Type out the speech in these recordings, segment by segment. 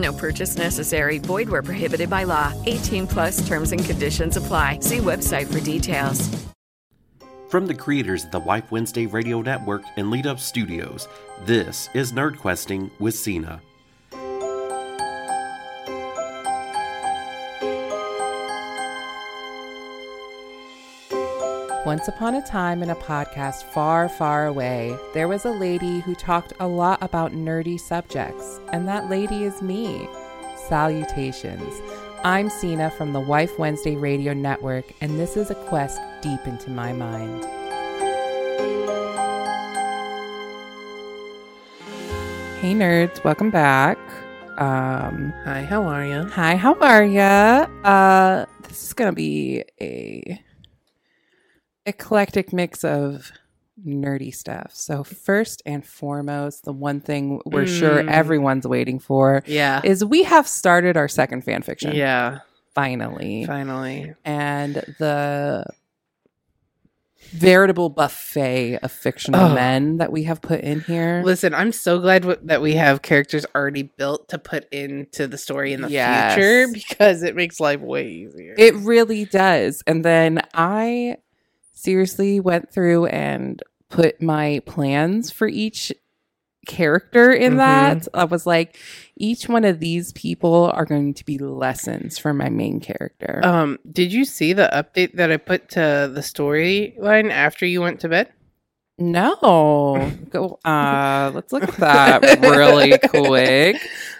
No purchase necessary. Void where prohibited by law. 18 plus terms and conditions apply. See website for details. From the creators of the Wife Wednesday Radio Network and Lead Up Studios, this is Nerd Questing with Cena. Once upon a time in a podcast far, far away, there was a lady who talked a lot about nerdy subjects, and that lady is me. Salutations. I'm Cena from the Wife Wednesday Radio Network, and this is a quest deep into my mind. Hey, nerds, welcome back. Um, Hi, how are you? hi, how are ya? Uh, this is gonna be a eclectic mix of nerdy stuff. So first and foremost, the one thing we're sure Mm. everyone's waiting for Yeah. is we have started our second fan fiction. Yeah, Finally. finally. And the veritable buffet of fictional Oh. men that we have put in here. Listen, I'm so glad w- that we have characters already built to put into the story in the Yes. future because it makes life way easier. It really does. And then I seriously went through and put my plans for each character in Mhm. that. I was like, each one of these people are going to be lessons for my main character. um, did you see the update that I put to the storyline after you went to bed? no. Go uh let's look at that really quick.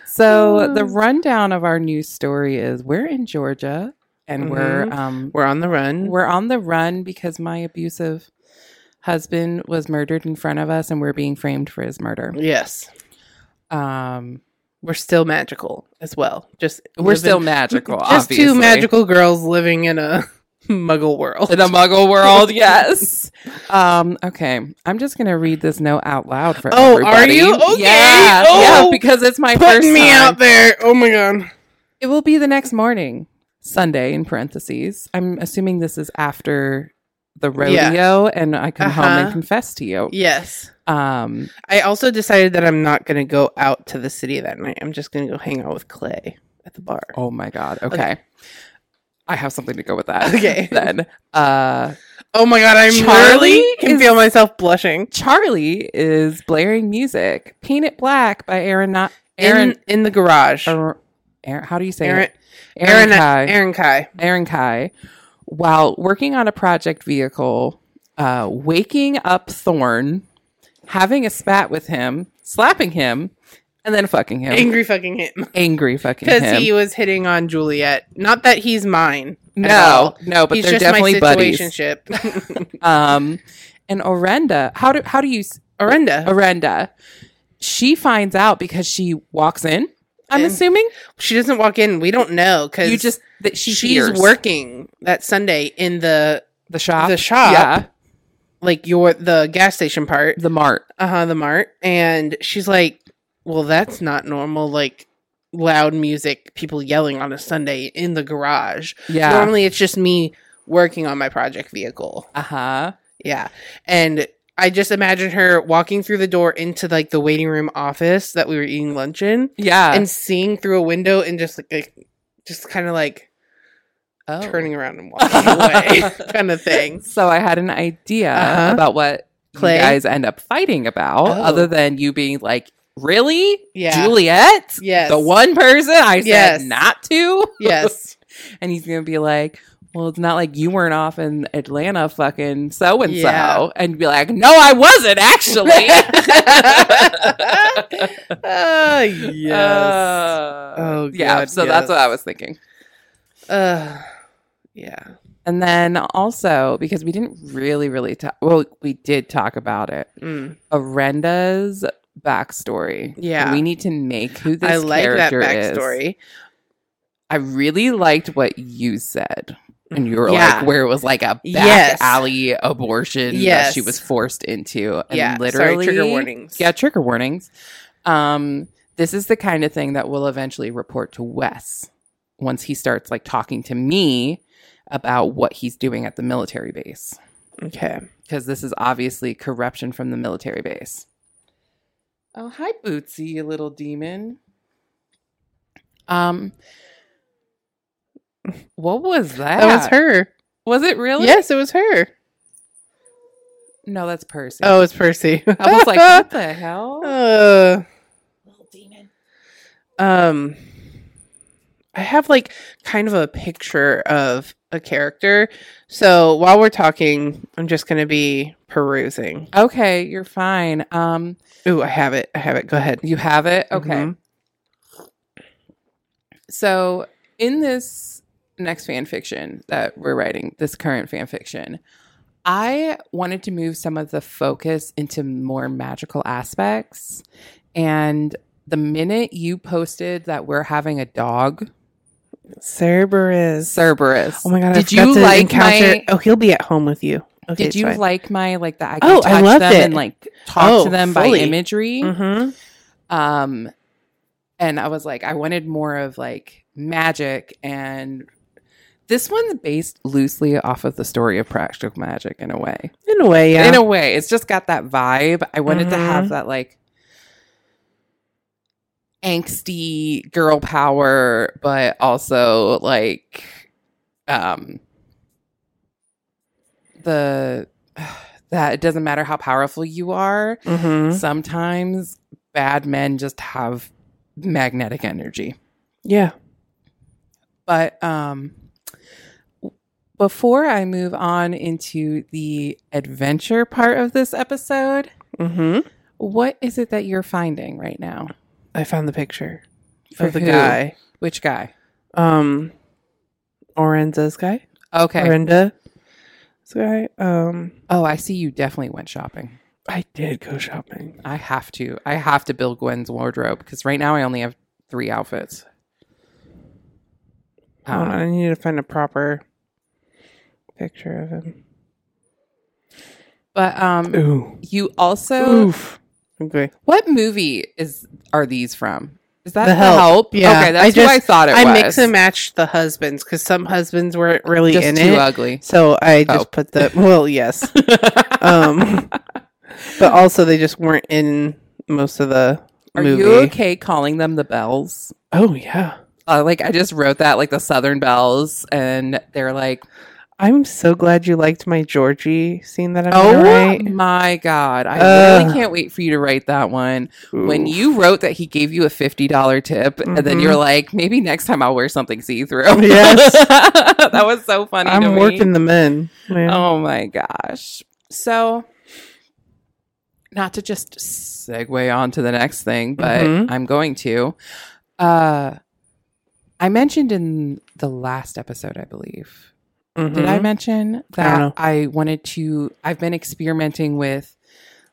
So the rundown of our new story is we're in Georgia and we're Mhm. um We're on the run. We're on the run because my abusive husband was murdered in front of us and we're being framed for his murder. yes, Um we're still magical as well. Just we're living- still magical, Just obviously. two magical girls living in a muggle world. in a muggle world, yes. um, okay. I'm just gonna read this note out loud for Oh, everybody. are you? Okay. Yeah, Oh, yeah, because it's my first Putting me time. out there. Oh my god. It will be the next morning, Sunday in parentheses. I'm assuming this is after the rodeo and I come home and Uh-huh. confess to you. Yes. Um I also decided that I'm not going to go out to the city that night. I'm just going to go hang out with Clay at the bar. Oh my god. Okay. I have something to go with that. Okay. then. Uh Oh my god, I'm Charlie literally can is- feel myself blushing. Charlie is blaring music. Paint It Black by Aaron not Aaron in, in the garage. Aaron how do you say Aaron, it? Aaron Aaron, Kai. Aaron Kai. Aaron Kai. While working on a project vehicle, uh, waking up Thorn, having a spat with him, slapping him, and then fucking him. Angry fucking him. Angry fucking Because he was hitting on Juliet. Not that he's mine. no, no, but he's they're just definitely my buddies. Um, and Orenda, how do how do you Orenda. Orenda? She finds out because she walks in. I'm assuming she doesn't walk in. We don't know because you just that she she's hears working that Sunday in the the shop, the shop. yeah, like your the gas station part. the mart. uh huh, the mart, and she's like, "Well, that's not normal. Like loud music, people yelling on a Sunday in the garage. Yeah, Normally, it's just me working on my project vehicle. uh huh. Yeah, and I just imagine her walking through the door into like the waiting room office that we were eating lunch in, Yeah, and seeing through a window and just like, like just kind of like Oh. turning around and walking away, kind of thing. So I had an idea Uh-huh. about what Clay? you guys end up fighting about, Oh. other than you being like, "Really, Yeah. Juliet? Yes. the one person I said Yes. not to." Yes. and he's gonna be like, Well, it's not like you weren't off in Atlanta fucking so and so and be like, no, I wasn't actually. Ah, yes. Uh, Oh, yeah. God, So that's what I was thinking. Uh, yeah. And then also because we didn't really, really talk. Well, we did talk about it. Mm. Orenda's backstory. Yeah. we need to make who this I like that character is. backstory. I really liked what you said. And you were Yeah. like, where it was like a back Yes. alley abortion that she was forced into. And Yeah, sorry, literally, trigger warnings. Yeah, trigger warnings. Um, this is the kind of thing that will eventually report to Wes once he starts like talking to me about what he's doing at the military base. Okay. Because this is obviously corruption from the military base. Oh, hi, Bootsy, you little demon. Um, what was that? That was her. Was it really? Yes, it was her. No, that's Percy. Oh, it's Percy. I was like, what the hell? Uh, um, I have like kind of a picture of a character. So while we're talking, I'm just going to be perusing. Okay, you're fine. Um, Ooh, I have it. I have it. Go ahead. you have it. Okay. Mhm. So in this next fan fiction that we're writing, this current fan fiction, I wanted to move some of the focus into more magical aspects. And the minute you posted that we're having a dog, Cerberus. Cerberus. Oh my god! Did you like encounter? my? Oh, he'll be at home with you. Okay, did you like my like that? I can Oh, touch I them it. and like talk Oh, to them fully. by imagery. Mm-hmm. Um, and I was like, I wanted more of like magic, and this one's based loosely off of the story of Practical Magic in a way. In a way, yeah. In a way, it's just got that vibe. I wanted to have Mhm. that like angsty girl power, but also like um the that it doesn't matter how powerful you are mm-hmm. sometimes bad men just have magnetic energy. Yeah. But um before I move on into the adventure part of this episode, Mm-hmm. what is it that you're finding right now? I found the picture For of the who? guy. Which guy? Um, Orenza's guy. Okay. Orenda. guy. Um, Oh, I see you definitely went shopping. I did go shopping. I have to. I have to build Gwen's wardrobe because right now I only have three outfits. Um, I need to find a proper picture of him. but um, Ooh. you also Oof. Okay. What movie is are these from? Is that The the Help. help? Yeah, Okay, that's I who just- I thought it was. I was. mix and match the husbands because some husbands weren't really Just in too it. ugly. So I just Oh. put the well, yes. um, but also they just weren't in most of the Are movie. you okay calling them the belles? Oh yeah, Uh, like I just wrote that like the Southern Belles, and they're like, I'm so glad you liked my Georgie scene that I'm "Oh write. my god!" I Ugh. really can't wait for you to write that one. When you wrote that he gave you a fifty dollar tip, and then you're like, "Maybe next time I'll wear something see through." Yes. that was so funny. I'm working the men. man. Oh my gosh. So, not to just segue on to the next thing, but Mhm. I'm going to. Uh, I mentioned in the last episode, I believe. Did I Mhm. mention I that know. I, wanted to? I've been experimenting with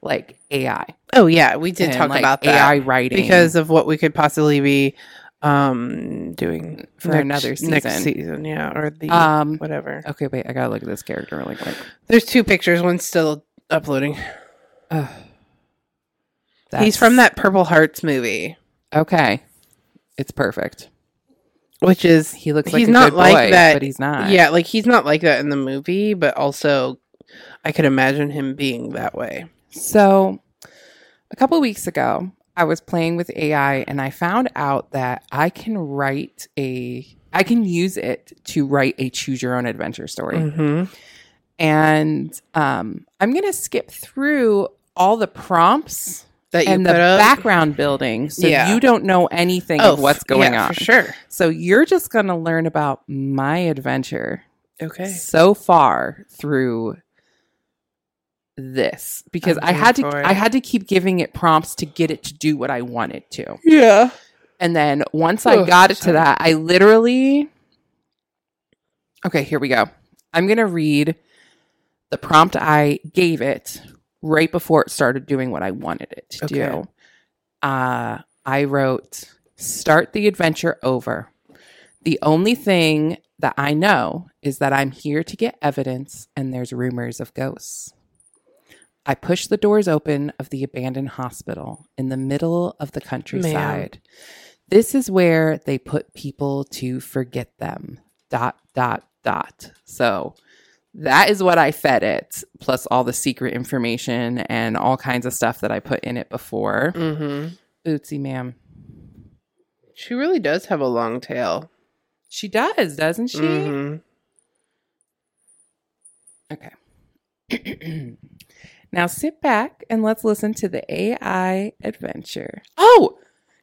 like AI. Oh yeah, we did talk like, about that AI writing because of what we could possibly be um doing For next- another next season. season, yeah, or the Um, whatever. Okay, wait. I gotta look at this character really quick. There's two pictures. One's still uploading. Ugh. He's from that Purple Hearts movie, Okay, it's perfect. Which is He looks like he's a not good like that. but he's not. Yeah, like he's not like that in the movie, but also I could imagine him being that way. So, a couple weeks ago, I was playing with AI and I found out that I can write a I can use it to write a choose your own adventure story. Mm-hmm. And um, I'm going to skip through all the prompts That you and the up. background building so Yeah. you don't know anything Oh, of what's going yeah, on. for sure. So you're just going to learn about my adventure Okay. so far through this because I had to. I had to keep giving it prompts to get it to do what I wanted to. Yeah. And then once I Ugh, got it to that, I literally Okay, here we go. I'm going to read the prompt I gave it right before it started doing what I wanted it to Okay. do. Uh I wrote start the adventure over. The only thing that I know is that I'm here to get evidence and there's rumors of ghosts. I push the doors open of the abandoned hospital in the middle of the countryside. This is where they put people to forget them. Dot, dot, dot. So that is what I fed it, plus all the secret information and all kinds of stuff that I put in it before. Mm-hmm. Bootsy, ma'am. She really does have a long tail. She does, doesn't she? Mhm. Okay. now sit back and let's listen to the AI adventure. Oh,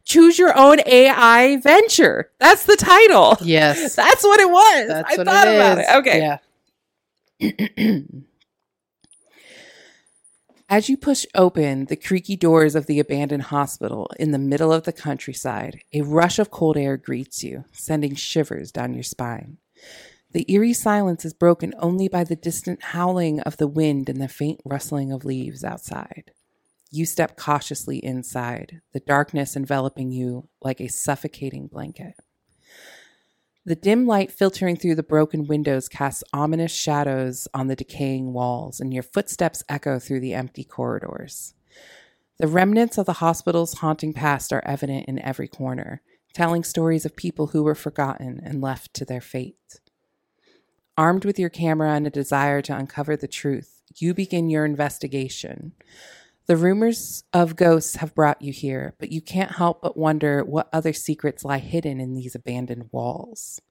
choose your own AI venture. That's the title. Yes. That's what it was. That's I thought it about is. it. Okay. Yeah. As you push open the creaky doors of the abandoned hospital in the middle of the countryside, a rush of cold air greets you, sending shivers down your spine. The eerie silence is broken only by the distant howling of the wind and the faint rustling of leaves outside. You step cautiously inside, the darkness enveloping you like a suffocating blanket. The dim light filtering through the broken windows casts ominous shadows on the decaying walls, and your footsteps echo through the empty corridors. The remnants of the hospital's haunting past are evident in every corner, telling stories of people who were forgotten and left to their fate. Armed with your camera and a desire to uncover the truth, you begin your investigation. The rumors of ghosts have brought you here, but you can't help but wonder what other secrets lie hidden in these abandoned walls.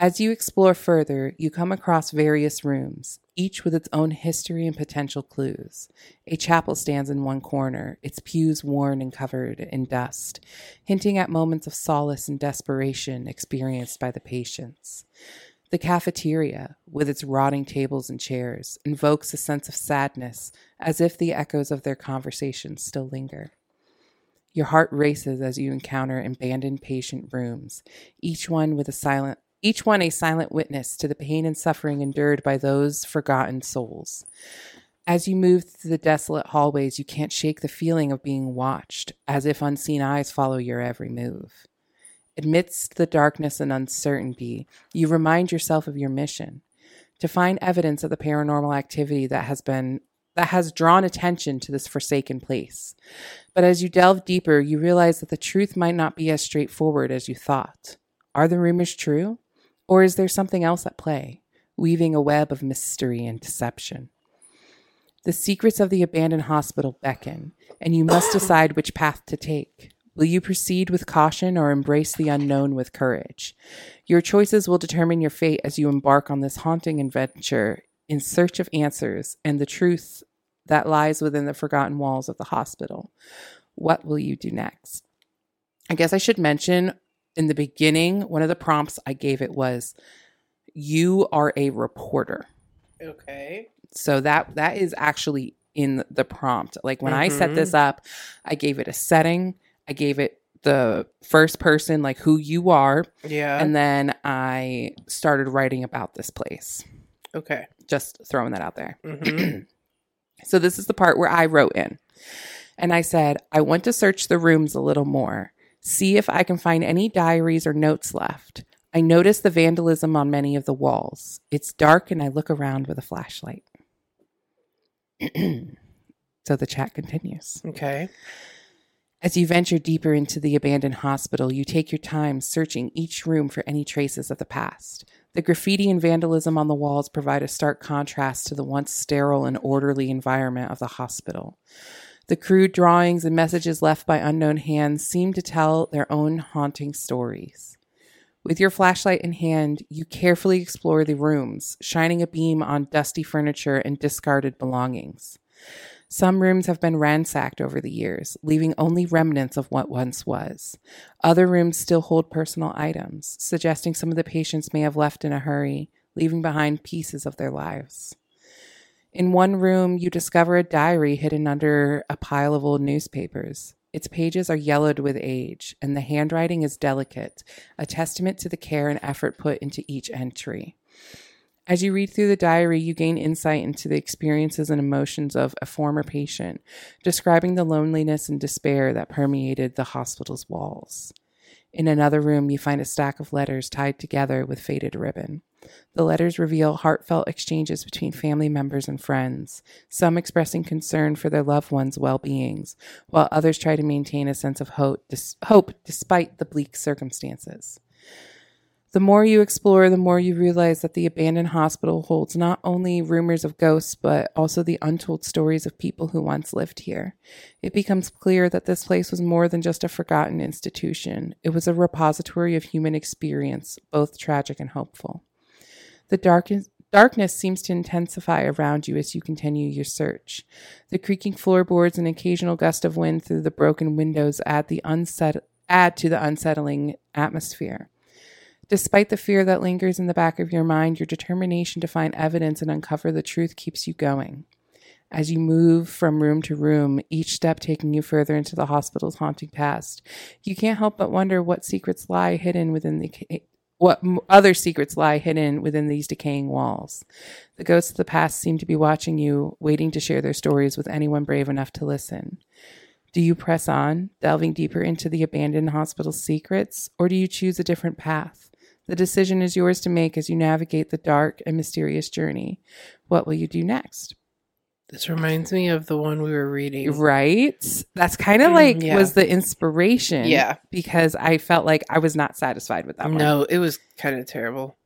As you explore further, you come across various rooms, each with its own history and potential clues. A chapel stands in one corner, its pews worn and covered in dust, hinting at moments of solace and desperation experienced by the patients. The cafeteria, with its rotting tables and chairs, invokes a sense of sadness as if the echoes of their conversations still linger. Your heart races as you encounter abandoned patient rooms, each one with a silent each one a silent witness to the pain and suffering endured by those forgotten souls. As you move through the desolate hallways, you can't shake the feeling of being watched, as if unseen eyes follow your every move. Amidst the darkness and uncertainty, you remind yourself of your mission to find evidence of the paranormal activity that has been that has drawn attention to this forsaken place. But as you delve deeper, you realize that the truth might not be as straightforward as you thought. Are the rumors true? Or is there something else at play, weaving a web of mystery and deception? The secrets of the abandoned hospital beckon, and you must decide which path to take. Will you proceed with caution or embrace the unknown with courage? Your choices will determine your fate as you embark on this haunting adventure in search of answers and the truth that lies within the forgotten walls of the hospital. What will you do next? I guess I should mention in the beginning, one of the prompts I gave it was, You are a reporter. Okay. So that that is actually in the prompt. Like when I set Mhm. this up, I gave it a setting, I gave it the first person, like who you are, Yeah. and then I started writing about this place. okay. Just throwing that out there. Mhm. So this is the part where I wrote in. And I said, I want to search the rooms a little more, see if I can find any diaries or notes left. I notice the vandalism on many of the walls. It's dark and I look around with a flashlight. so the chat continues. okay. As you venture deeper into the abandoned hospital, you take your time searching each room for any traces of the past. The graffiti and vandalism on the walls provide a stark contrast to the once sterile and orderly environment of the hospital. The crude drawings and messages left by unknown hands seem to tell their own haunting stories. With your flashlight in hand, you carefully explore the rooms, shining a beam on dusty furniture and discarded belongings. Some rooms have been ransacked over the years, leaving only remnants of what once was. Other rooms still hold personal items, suggesting some of the patients may have left in a hurry, leaving behind pieces of their lives. In one room, you discover a diary hidden under a pile of old newspapers. Its pages are yellowed with age, and the handwriting is delicate, a testament to the care and effort put into each entry. As you read through the diary, you gain insight into the experiences and emotions of a former patient, describing the loneliness and despair that permeated the hospital's walls. In another room, you find a stack of letters tied together with faded ribbon. The letters reveal heartfelt exchanges between family members and friends, some expressing concern for their loved ones' well beings, while others try to maintain a sense of hope, dis- hope despite the bleak circumstances. The more you explore, the more you realize that the abandoned hospital holds not only rumors of ghosts, but also the untold stories of people who once lived here. It becomes clear that this place was more than just a forgotten institution, it was a repository of human experience, both tragic and hopeful. The darkness, seems to intensify around you as you continue your search. The creaking floorboards and occasional gust of wind through the broken windows add, the unset- add to the unsettling atmosphere. Despite the fear that lingers in the back of your mind, your determination to find evidence and uncover the truth keeps you going. As you move from room to room, each step taking you further into the hospital's haunting past, you can't help but wonder what secrets lie hidden within the what other secrets lie hidden within these decaying walls. The ghosts of the past seem to be watching you, waiting to share their stories with anyone brave enough to listen. Do you press on, delving deeper into the abandoned hospital's secrets, or do you choose a different path? The decision is yours to make as you navigate the dark and mysterious journey. What will you do next? This reminds me of the one we were reading. Right? That's kind of Mm, like yeah. was the inspiration. Yeah. Because I felt like I was not satisfied with that one. No, it was kind of terrible.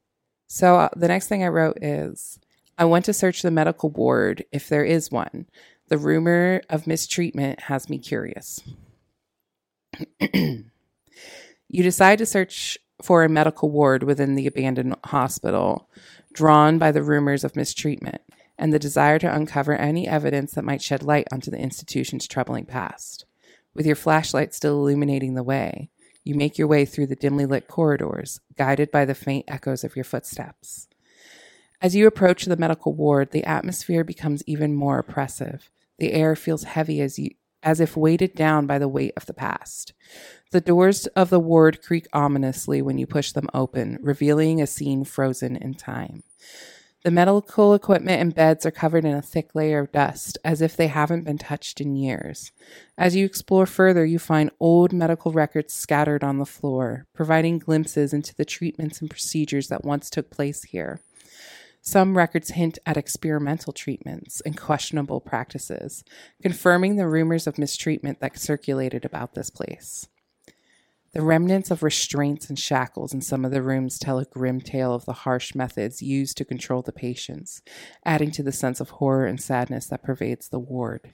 So uh, the next thing I wrote is I went to search the medical ward if there is one. The rumor of mistreatment has me curious. you decide to search for a medical ward within the abandoned hospital, drawn by the rumors of mistreatment and the desire to uncover any evidence that might shed light onto the institution's troubling past. With your flashlight still illuminating the way, you make your way through the dimly lit corridors, guided by the faint echoes of your footsteps. As you approach the medical ward, the atmosphere becomes even more oppressive. The air feels heavy as you as if weighted down by the weight of the past. The doors of the ward creak ominously when you push them open, revealing a scene frozen in time. The medical equipment and beds are covered in a thick layer of dust, as if they haven't been touched in years. As you explore further, you find old medical records scattered on the floor, providing glimpses into the treatments and procedures that once took place here. Some records hint at experimental treatments and questionable practices, confirming the rumors of mistreatment that circulated about this place. The remnants of restraints and shackles in some of the rooms tell a grim tale of the harsh methods used to control the patients, adding to the sense of horror and sadness that pervades the ward.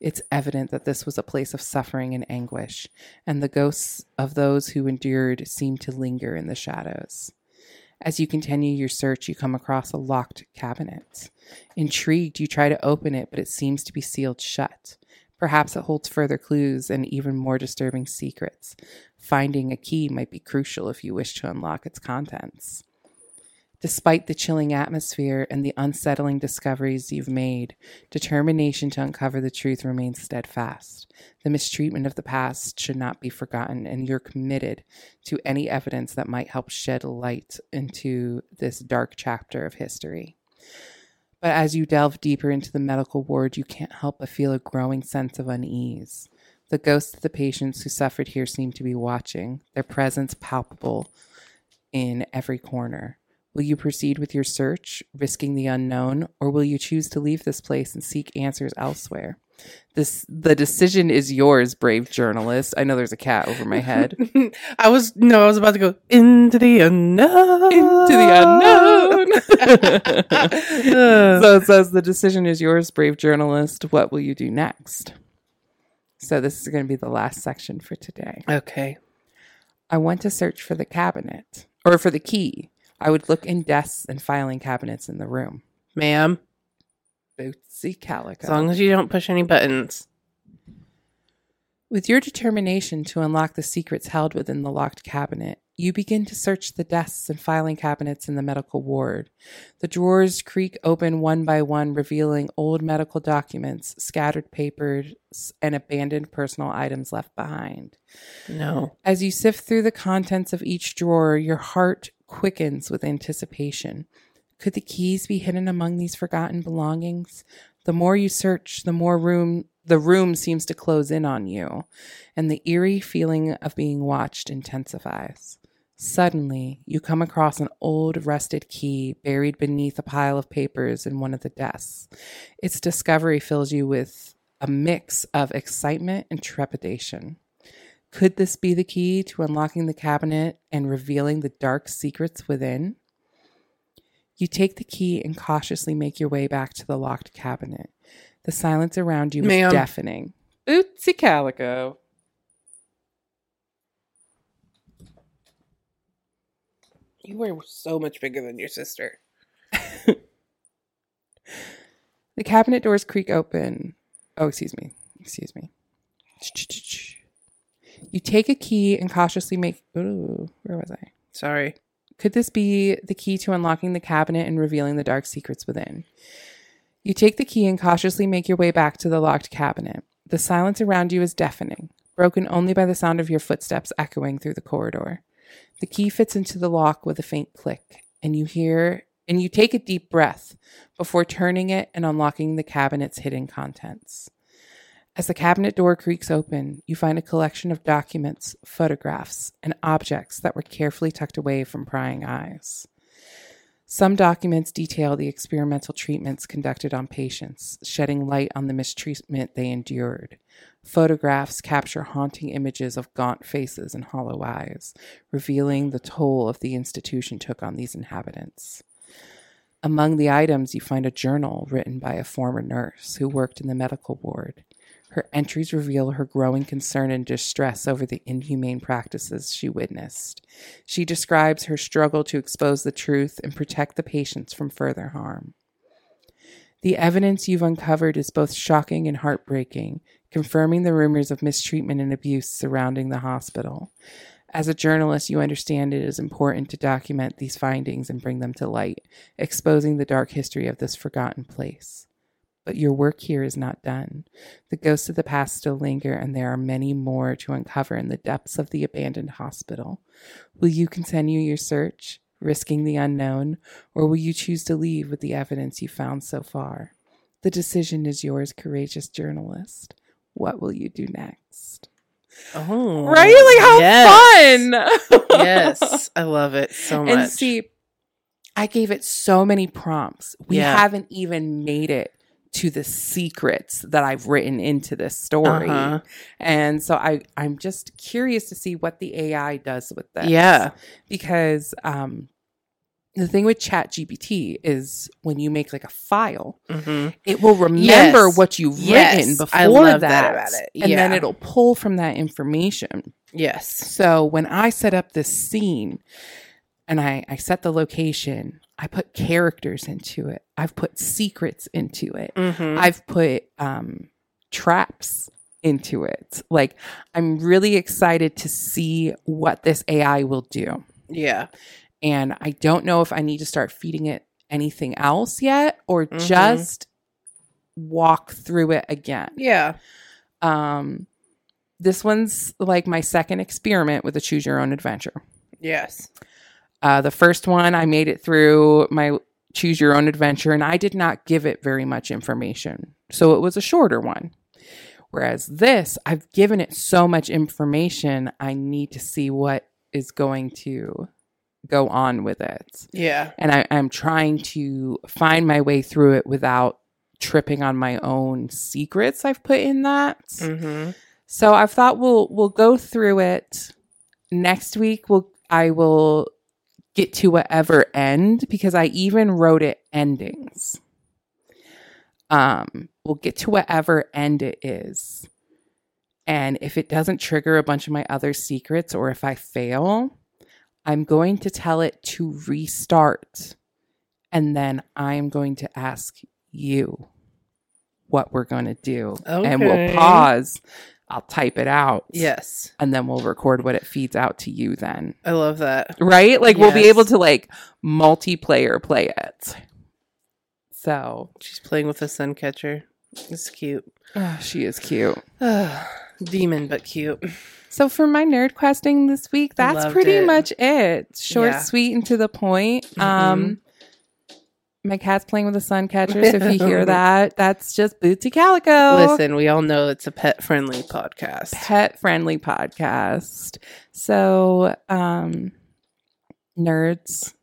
It's evident that this was a place of suffering and anguish, and the ghosts of those who endured seem to linger in the shadows. As you continue your search, you come across a locked cabinet. Intrigued, you try to open it, but it seems to be sealed shut. Perhaps it holds further clues and even more disturbing secrets. Finding a key might be crucial if you wish to unlock its contents. Despite the chilling atmosphere and the unsettling discoveries you've made, determination to uncover the truth remains steadfast. The mistreatment of the past should not be forgotten, and you're committed to any evidence that might help shed light into this dark chapter of history. But as you delve deeper into the medical ward, you can't help but feel a growing sense of unease. The ghosts of the patients who suffered here seem to be watching, their presence palpable in every corner. Will you proceed with your search, risking the unknown, or will you choose to leave this place and seek answers elsewhere? This the decision is yours, brave journalist. I know there's a cat over my head. I was no, I was about to go into the unknown. Into the unknown. so it says the decision is yours, brave journalist. What will you do next? So this is going to be the last section for today. okay. I want to search for the cabinet or for the key. I would look in desks and filing cabinets in the room. Ma'am, Bootsy Calico. as long as you don't push any buttons. With your determination to unlock the secrets held within the locked cabinet, You begin to search the desks and filing cabinets in the medical ward. The drawers creak open one by one, revealing old medical documents, scattered papers, and abandoned personal items left behind. No. As you sift through the contents of each drawer, your heart quickens with anticipation. Could the keys be hidden among these forgotten belongings? The more you search, the more room the room seems to close in on you, and the eerie feeling of being watched intensifies. Suddenly, you come across an old rusted key buried beneath a pile of papers in one of the desks. Its discovery fills you with a mix of excitement and trepidation. Could this be the key to unlocking the cabinet and revealing the dark secrets within? You take the key and cautiously make your way back to the locked cabinet. The silence around you is deafening. Bootsy Calico. You are so much bigger than your sister. The cabinet doors creak open. Oh, excuse me. Excuse me. You take a key and cautiously make. Ooh, where was I? Sorry. Could this be the key to unlocking the cabinet and revealing the dark secrets within? You take the key and cautiously make your way back to the locked cabinet. The silence around you is deafening, broken only by the sound of your footsteps echoing through the corridor. The key fits into the lock with a faint click, and you hear and you take a deep breath before turning it and unlocking the cabinet's hidden contents. As the cabinet door creaks open, you find a collection of documents, photographs, and objects that were carefully tucked away from prying eyes. Some documents detail the experimental treatments conducted on patients, shedding light on the mistreatment they endured. Photographs capture haunting images of gaunt faces and hollow eyes, revealing the toll of the institution took on these inhabitants. Among the items, you find a journal written by a former nurse who worked in the medical ward. Her entries reveal her growing concern and distress over the inhumane practices she witnessed. She describes her struggle to expose the truth and protect the patients from further harm. The evidence you've uncovered is both shocking and heartbreaking, confirming the rumors of mistreatment and abuse surrounding the hospital. As a journalist, you understand it is important to document these findings and bring them to light, exposing the dark history of this forgotten place. But your work here is not done. The ghosts of the past still linger, and there are many more to uncover in the depths of the abandoned hospital. Will you continue your search, risking the unknown, or will you choose to leave with the evidence you found so far? The decision is yours, courageous journalist. What will you do next? Oh. Right? Like how yes. fun. yes. I love it so much. And see, I gave it so many prompts. We Yeah. haven't even made it to the secrets that I've written into this story. Uh-huh. And so I I'm just curious to see what the AI does with this. Yeah. Because um the thing with ChatGPT is when you make like a file Mhm. it will remember Yes. what you've Yes. written before that, that about it. and then it'll pull from that information Yes. so when I set up this scene and I, I set the location, I put characters into it. I've put secrets into it. Mhm. I've put um, traps into it. Like I'm really excited to see what this AI will do. Yeah. And I don't know if I need to start feeding it anything else yet or Mhm. just walk through it again. Yeah. Um, this one's like my second experiment with a choose your own adventure. Yes. Uh, the first one, I made it through my choose your own adventure, and I did not give it very much information. So it was a shorter one. Whereas this, I've given it so much information, I need to see what is going to go on with it. Yeah. And I, I'm trying to find my way through it without tripping on my own secrets I've put in that. Mm-hmm. So I've thought we'll we'll go through it next week. We'll I will get to whatever end because I even wrote it endings. Um, we'll get to whatever end it is. And if it doesn't trigger a bunch of my other secrets or if I fail, I'm going to tell it to restart. And then I'm going to ask you what we're going to do. And we'll pause I'll type it out. Yes. And then we'll record what it feeds out to you then. I love that. Right? Like we'll be able to like multiplayer play it. So She's playing with a sun catcher. It's cute. ah, she is cute. Demon, but cute. So for my nerd questing this week, that's Loved pretty it. much it. Short, Yeah. sweet, and to the point. Um my cat's playing with a sun catcher, so if you hear that, that's just Bootsy Calico. Listen, we all know it's a pet friendly podcast. pet friendly podcast. So, um, nerds,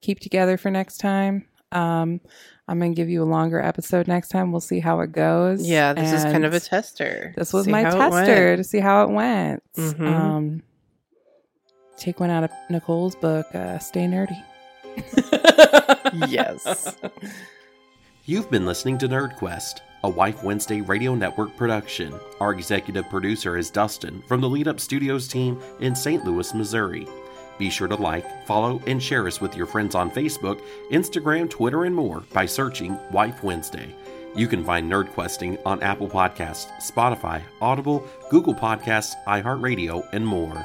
keep together for next time. Um, I'm going to give you a longer episode next time. We'll see how it goes. Yeah, this is kind of a tester. This was See my tester to see how it went. Mhm. Um, take one out of Nicole's book, uh, Stay Nerdy. Yes. You've been listening to NerdQuest, a Wife Wednesday Radio Network production. Our executive producer is Dustin from the Lead Up Studios team in St. Louis, Missouri. Be sure to like, follow, and share us with your friends on Facebook, Instagram, Twitter, and more by searching Wife Wednesday. You can find NerdQuesting on Apple Podcasts, Spotify, Audible, Google Podcasts, iHeartRadio, and more.